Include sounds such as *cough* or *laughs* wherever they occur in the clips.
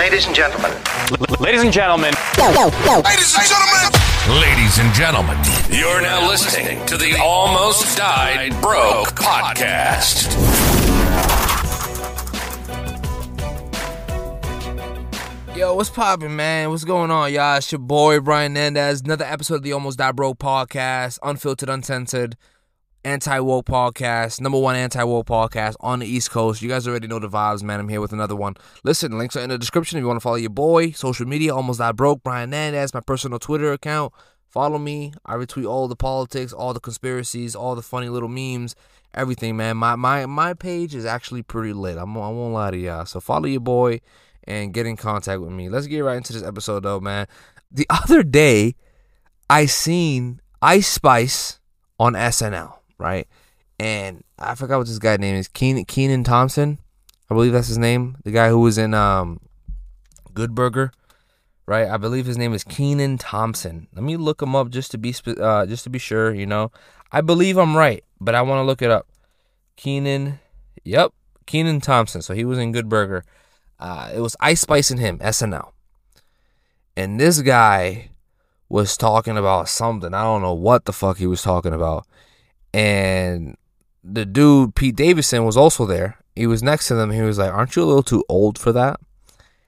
Ladies and gentlemen. Ladies and gentlemen. Ladies and gentlemen. Ladies and gentlemen, you're now listening to the Almost Died Broke podcast. Yo, what's poppin', man? What's going on, y'all? It's your boy Brian Nandez. Another episode of the Almost Died Broke podcast, unfiltered, uncensored, anti woke podcast, number one anti woke podcast on the East Coast. You guys already know the vibes, man. I'm here with another one. Listen, links are in the description if you want to follow your boy. Social media, Almost Died Broke, Brian Nandez, my personal Twitter account. Follow me. I retweet all the politics, all the conspiracies, all the funny little memes, everything, man. My my my page is actually pretty lit. I'm, I won't lie to y'all. So follow your boy and get in contact with me. Let's get right into this episode, though, man. The other day, I seen Ice Spice on SNL, right? And I forgot what this guy name is. Kenan Thompson, I believe that's his name. The guy who was in um, Good Burger, right? I believe his name is Kenan Thompson. Let me look him up just to be uh, just to be sure. You know, I believe I'm right, but I want to look it up. Kenan, yep, Kenan Thompson. So he was in Good Burger. Uh, it was Ice Spice and him, SNL. And this guy was talking about something. I don't know what the fuck he was talking about. And the dude, Pete Davidson, was also there. He was next to them. He was like, Aren't you a little too old for that?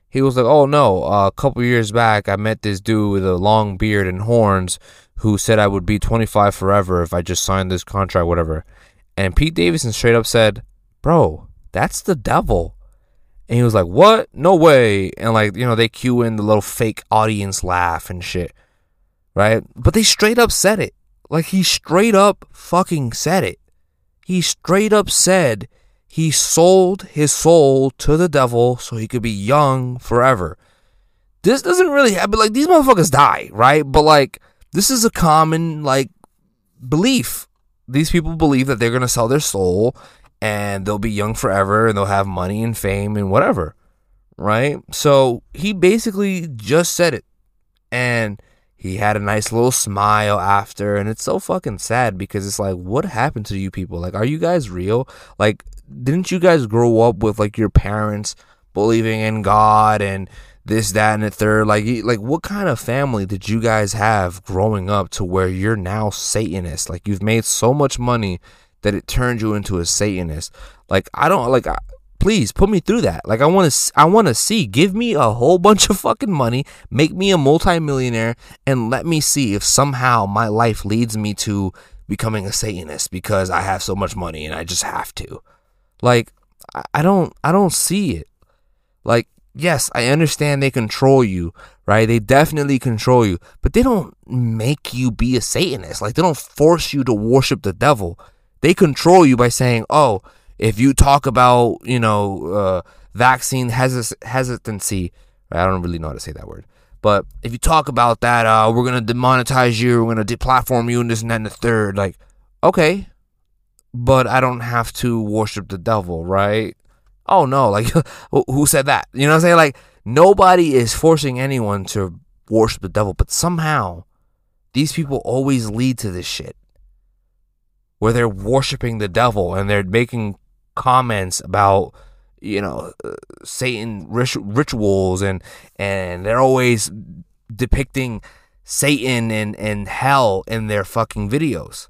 He was like, Oh no, uh, a couple years back, I met this dude with a long beard and horns who said I would be 25 forever if I just signed this contract, whatever. And Pete Davidson straight up said, Bro, that's the devil. And he was like, What? No way. And like, you know, they cue in the little fake audience laugh and shit. Right? But they straight up said it. Like he straight up fucking said it. He straight up said he sold his soul to the devil so he could be young forever. This doesn't really happen. Like these motherfuckers die, right? But like this is a common like belief. These people believe that they're gonna sell their soul and they'll be young forever and they'll have money and fame and whatever. Right? So he basically just said it. And he had a nice little smile after. And it's so fucking sad because it's like, what happened to you people? Like, are you guys real? Like, didn't you guys grow up with like your parents believing in God and this, that, and the third? Like, like what kind of family did you guys have growing up to where you're now Satanist? Like, you've made so much money that it turned you into a Satanist. Like I don't like. I, please put me through that. Like I want to. I want to see. Give me a whole *laughs* bunch of fucking money. Make me a multimillionaire, and let me see if somehow my life leads me to becoming a Satanist because I have so much money and I just have to. Like I, don't. I don't see it. Like yes, I understand they control you, right? They definitely control you, but they don't make you be a Satanist. Like they don't force you to worship the devil. They control you by saying, "Oh, if you talk about you know uh, vaccine hesitancy, I don't really know how to say that word." But if you talk about that, uh, we're gonna demonetize you, we're gonna deplatform you, and this and that and the third. Like, okay, but I don't have to worship the devil, right? Oh no, like *laughs* who said that? You know what I'm saying? Like nobody is forcing anyone to worship the devil, but somehow these people always lead to this shit where they're worshiping the devil and they're making comments about you know uh, Satan rit- rituals and and they're always depicting Satan and and hell in their fucking videos.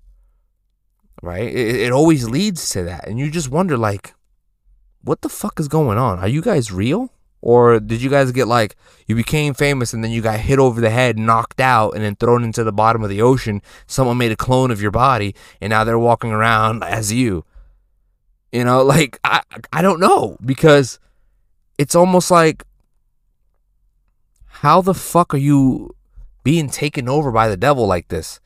Right? It, it always leads to that, and you just wonder like, what the fuck is going on? Are you guys real? Or did you guys get like you became famous and then you got hit over the head, knocked out, and then thrown into the bottom of the ocean? Someone made a clone of your body, and now they're walking around *laughs* as you. You know, like I I don't know because it's almost like how the fuck are you being taken over by the devil like this?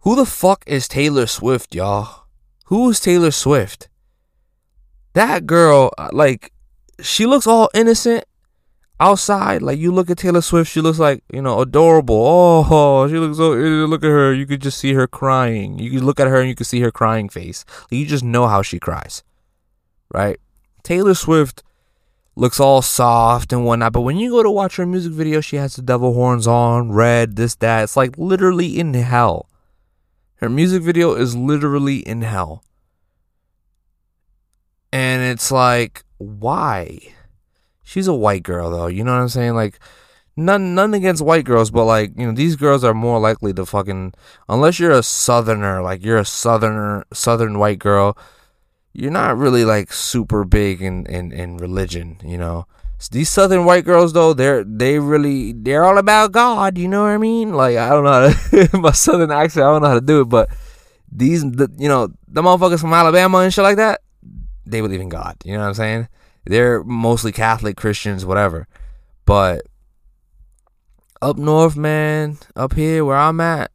Who the fuck is Taylor Swift, y'all? Who is Taylor Swift? That girl, uh, like she looks all innocent outside. Like you look at Taylor Swift, she looks like you know adorable. Oh, she looks so. Look at her. You could just see her crying. You could look at her and you could see her crying face. You just know how she cries, right? Taylor Swift looks all soft and whatnot, but when you go to watch her music video, she has the devil horns on, red, this, that. It's like literally in hell. Her music video is literally in hell. And it's like, why? She's a white girl though. You know what I'm saying? Like none none against white girls, but like, you know, these girls are more likely to fucking unless you're a southerner, like you're a southerner southern white girl, you're not really like super big in in, in religion, you know. These southern white girls though, they're they really they're all about God, you know what I mean? Like I don't know how to, *laughs* my southern accent, I don't know how to do it, but these the, you know, the motherfuckers from Alabama and shit like that, they believe in God. You know what I'm saying? They're mostly Catholic Christians, whatever. But up north, man, up here where I'm at,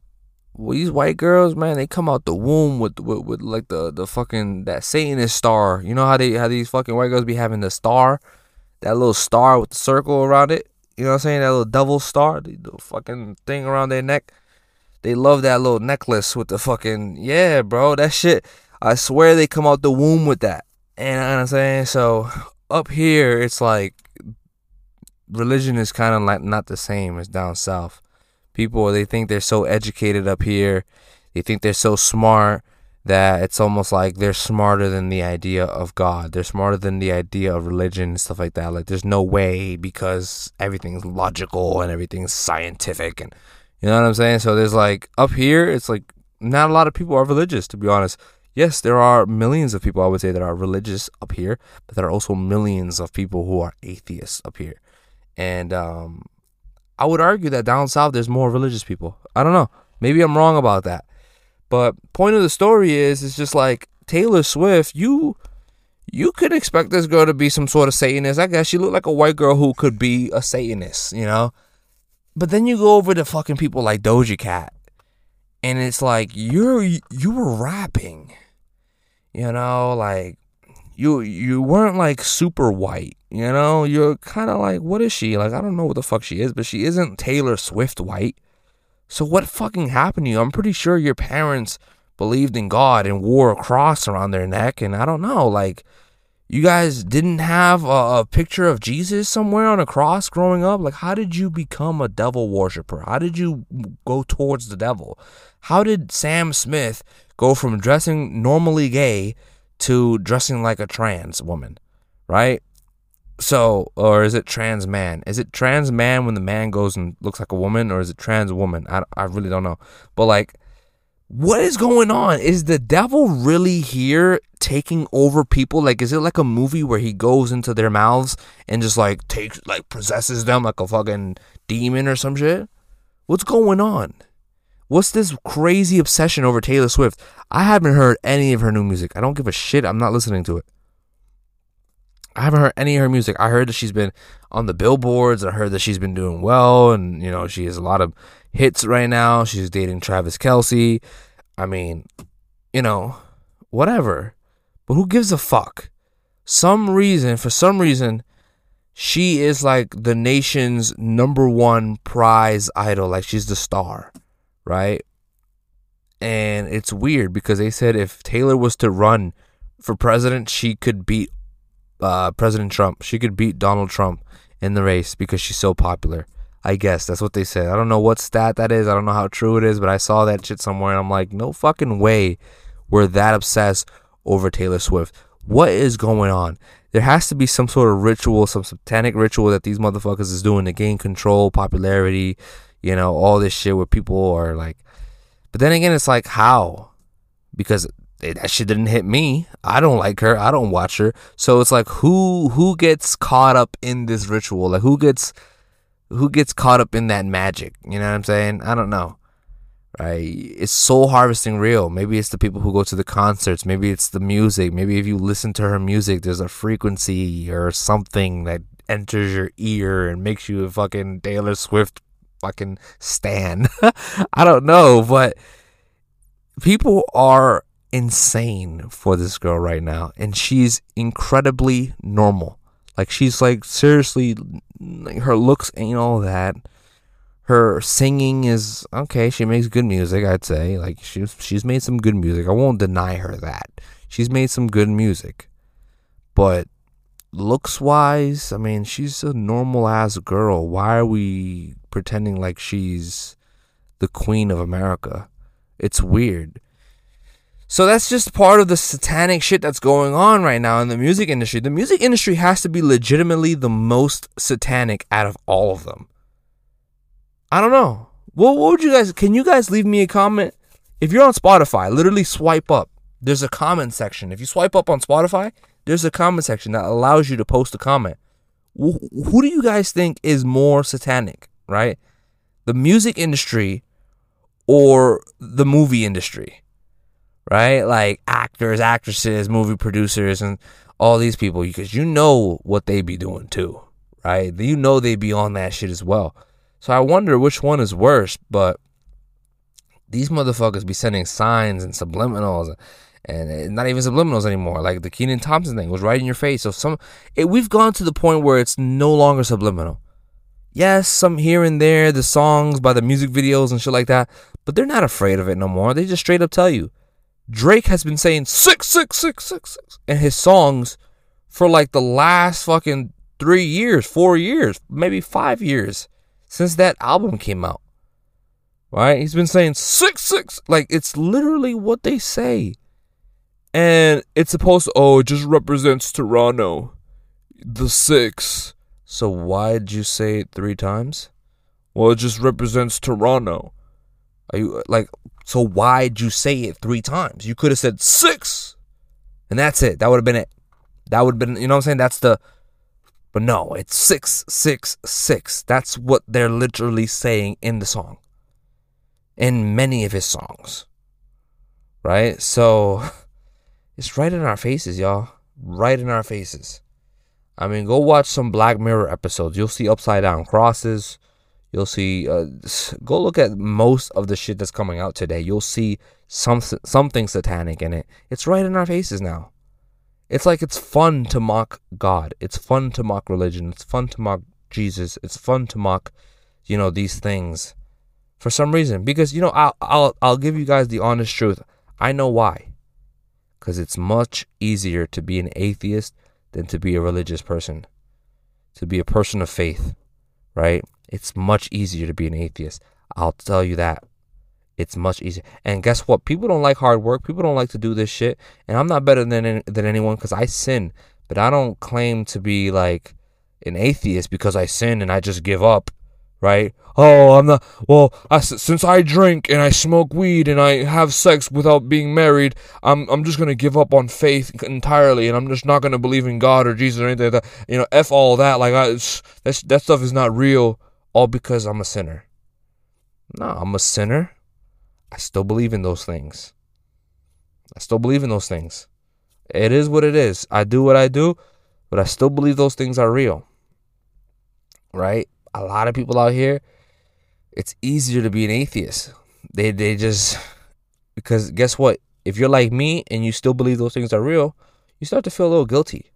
well, these white girls, man, they come out the womb with, with with like the the fucking that Satanist star. You know how they how these fucking white girls be having the star, that little star with the circle around it. You know what I'm saying? That little devil star, the, the fucking thing around their neck. They love that little necklace with the fucking yeah, bro. That shit. I swear they come out the womb with that. And I'm saying? So up here, it's like religion is kind of like not the same as down south. People they think they're so educated up here, they think they're so smart that it's almost like they're smarter than the idea of God. They're smarter than the idea of religion and stuff like that. Like there's no way because everything's logical and everything's scientific and you know what I'm saying? So there's like up here, it's like not a lot of people are religious to be honest. Yes, there are millions of people I would say that are religious up here, but there are also millions of people who are atheists up here. And um, I would argue that down south there's more religious people. I don't know. Maybe I'm wrong about that. But point of the story is it's just like Taylor Swift, you you could expect this girl to be some sort of Satanist. I guess she looked like a white girl who could be a Satanist, you know? But then you go over to fucking people like Doja Cat. And it's like you're you were rapping. You know, like you you weren't like super white, you know? You're kind of like what is she? Like I don't know what the fuck she is, but she isn't Taylor Swift white. So what fucking happened to you? I'm pretty sure your parents believed in God and wore a cross around their neck and I don't know, like you guys didn't have a, a, picture of Jesus somewhere on a cross growing up? Like, how did you become a devil worshiper? How did you go towards the devil? How did Sam Smith go from dressing normally gay to dressing like a trans woman, right? So, or is it trans man? Is it trans man when the man goes and looks like a woman, or is it trans woman? I, I really don't know. But like, what is going on? Is the devil really here taking over people? Like, is it like a movie where he goes into their mouths and just like takes, like, possesses them like a fucking demon or some shit? What's going on? What's this crazy obsession over Taylor Swift? I haven't heard any of her new music. I don't give a shit. I'm not listening to it. I haven't heard any of her music. I heard that she's been on the billboards. I heard that she's been doing well, and you know she has a lot of hits right now. She's dating Travis Kelce. I mean, you know, whatever. But who gives a fuck? Some reason, for some reason, she is like the nation's number one prize idol. Like she's the star, right? And it's weird because they said if Taylor was to run for president, she could beat uh, President Trump. She could beat Donald Trump in the race because she's so popular. I guess that's what they said. I don't know what stat that is. I don't know how true it is, but I saw that shit somewhere and I'm like, no fucking way we're that obsessed over Taylor Swift. What is going on? There has to be some sort of ritual, some satanic ritual that these motherfuckers is doing to gain control, popularity, you know, all this shit where people are like. But then again, it's like, how? Because it, that shit didn't hit me. I don't like her. I don't watch her. So it's like, who who gets caught up in this ritual? Like, who gets who gets caught up in that magic? You know what I'm saying? I don't know. Right? It's soul harvesting real. Maybe it's the people who go to the concerts. Maybe it's the music. Maybe if you listen to her music, there's a frequency or something that enters your ear and makes you a fucking Taylor Swift fucking stan. *laughs* I don't know, but people are insane for this girl right now and she's incredibly normal. Like she's like seriously, her looks ain't all that. Her singing is okay. She makes good music, I'd say. Like she's she's made some good music. I won't deny her that. She's made some good music, but looks wise, I mean, she's a normal ass girl. Why are we pretending like she's the queen of America? It's weird. So that's just part of the satanic shit that's going on right now in the music industry. The music industry has to be legitimately the most satanic out of all of them. I don't know. What, what would you guys? Can you guys leave me a comment? If you're on Spotify, literally swipe up. There's a comment section. If you swipe up on Spotify, there's a comment section that allows you to post a comment. Wh- who do you guys think is more satanic, right? The music industry or the movie industry? right? Like actors, actresses, movie producers, and all these people, because you know what they be doing too, right? You know they be on that shit as well. So I wonder which one is worse, but these motherfuckers be sending signs and subliminals and not even subliminals anymore. Like the Kenan Thompson thing was right in your face. So some, it, we've gone to the point where it's no longer subliminal. Yes, some here and there, the songs by the music videos and shit like that, but they're not afraid of it no more. They just straight up tell you, Drake has been saying six, six, six, six, six in his songs for like the last fucking three years, four years, maybe five years since that album came out. Right? He's been saying six, six. Like it's literally what they say. And it's supposed to, oh, it just represents Toronto. The six. So why did you say it three times? Well, it just represents Toronto. Are you like so Why did you say it three times? You could have said six. And that's it. That would have been it. That would have been you know what I'm saying? That's the but no, it's six, six, six. That's what they're literally saying in the song. In many of his songs. Right? So *laughs* it's right in our faces, y'all. Right in our faces. I mean, go watch some Black Mirror episodes. You'll see upside down crosses. You'll see. Uh, go look at most of the shit that's coming out today. You'll see some something satanic in it. It's right in our faces now. It's like it's fun to mock God. It's fun to mock religion. It's fun to mock Jesus. It's fun to mock, you know, these things, for some reason. Because you know, I'll I'll I'll give you guys the honest truth. I know why. Because it's much easier to be an atheist than to be a religious person, to be a person of faith, right? It's much easier to be an atheist. I'll tell you that. It's much easier. And guess what? People don't like hard work. People don't like to do this shit. And I'm not better than than anyone because I sin, but I don't claim to be like an atheist because I sin and I just give up, right? Oh, I'm not. Well, I, since I drink and I smoke weed and I have sex without being married, I'm I'm just gonna give up on faith entirely, and I'm just not gonna believe in God or Jesus or anything like that. You know, f all that. Like I, that that stuff is not real all because I'm a sinner. No, I'm a sinner. I still believe in those things. I still believe in those things. It is what it is. I do what I do, but I still believe those things are real. Right? A lot of people out here, it's easier to be an atheist. They they just because guess what? If you're like me and you still believe those things are real, you start to feel a little guilty,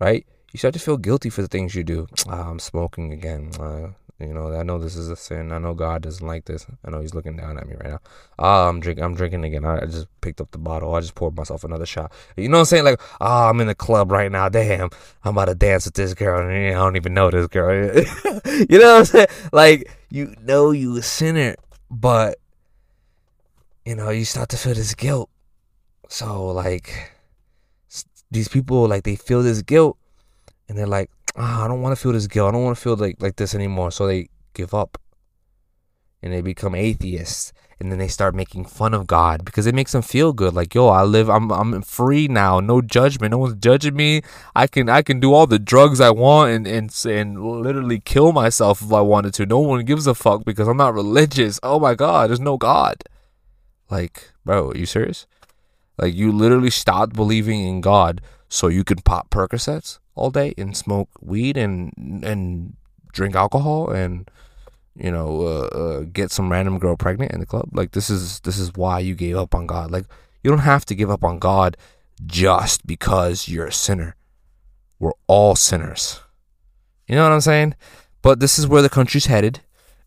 right? You start to feel guilty for the things you do. Ah, I'm smoking again. Uh, you know, I know this is a sin. I know God doesn't like this. I know He's looking down at me right now. Ah, I'm drinking. I'm drinking again. I, just picked up the bottle. I just poured myself another shot. You know what I'm saying? Like, ah, I'm in the club right now. Damn, I'm about to dance with this girl, I don't even know this girl. *laughs* you know what I'm saying? Like, you know you a sinner, but you know you start to feel this guilt. So like, these people like they feel this guilt, and they're like, oh, I don't want to feel this guilt. I don't want to feel like like this anymore. So they give up and they become atheists and then they start making fun of God because it makes them feel good. Like, yo, I live, I'm, I'm free now, no judgment, no one's judging me. I can, I can do all the drugs I want and and and literally kill myself if I wanted to. No one gives a fuck because I'm not religious. Oh my God, there's no God. Like, bro, are you serious? Like, you literally stopped believing in God so you can pop Percocets all day and smoke weed and and drink alcohol and you know uh, uh, get some random girl pregnant in the club. Like this is this is why you gave up on god. Like you don't have to give up on god just because you're a sinner. We're all sinners. You know what i'm saying? But this is where the country's headed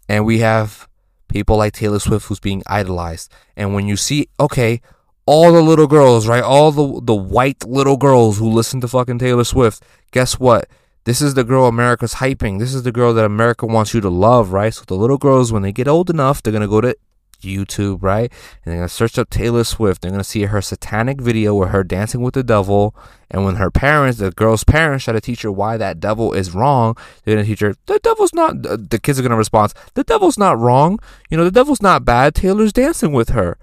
and we have people like taylor swift who's being idolized. And when you see okay all the little girls, right? All the the white little girls who listen to fucking Taylor Swift. Guess what? This is the girl America's hyping. This is the girl that America wants you to love, right? So the little girls, when they get old enough, they're gonna go to YouTube, right? And they're gonna search up Taylor Swift. They're gonna see her satanic video where her dancing with the devil. And when her parents, the girl's parents, try to teach her why that devil is wrong, they're gonna teach her the devil's not. The kids are gonna respond, the devil's not wrong. You know, the devil's not bad. Taylor's dancing with her.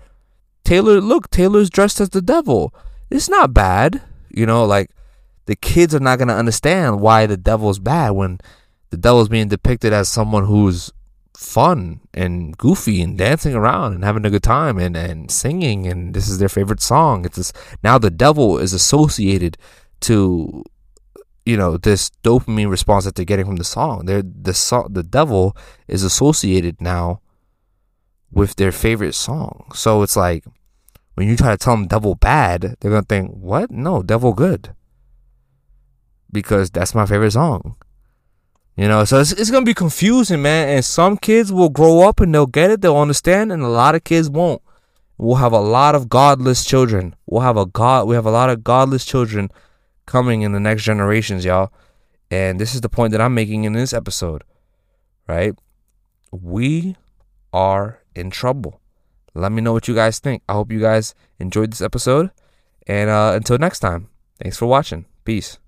Taylor, look, Taylor's dressed as the devil. It's not bad. You know, like the kids are not gonna understand why the devil's bad when the devil's being depicted as someone who's fun and goofy and dancing around and having a good time and, and singing and this is their favorite song. It's this, now the devil is associated to you know this dopamine response that they're getting from the song. They're the song the devil is associated now with their favorite song. So it's like when you try to tell them devil bad, they're gonna think, What? No, devil good. Because that's my favorite song. You know, so it's, it's gonna be confusing, man. And some kids will grow up and they'll get it, they'll understand, and a lot of kids won't. We'll have a lot of godless children. We'll have a god. We have a lot of godless children coming in the next generations, y'all. And this is the point that I'm making in this episode, right? We are in trouble. Let me know what you guys think. I hope you guys enjoyed this episode. And uh, until next time, thanks for watching. Peace.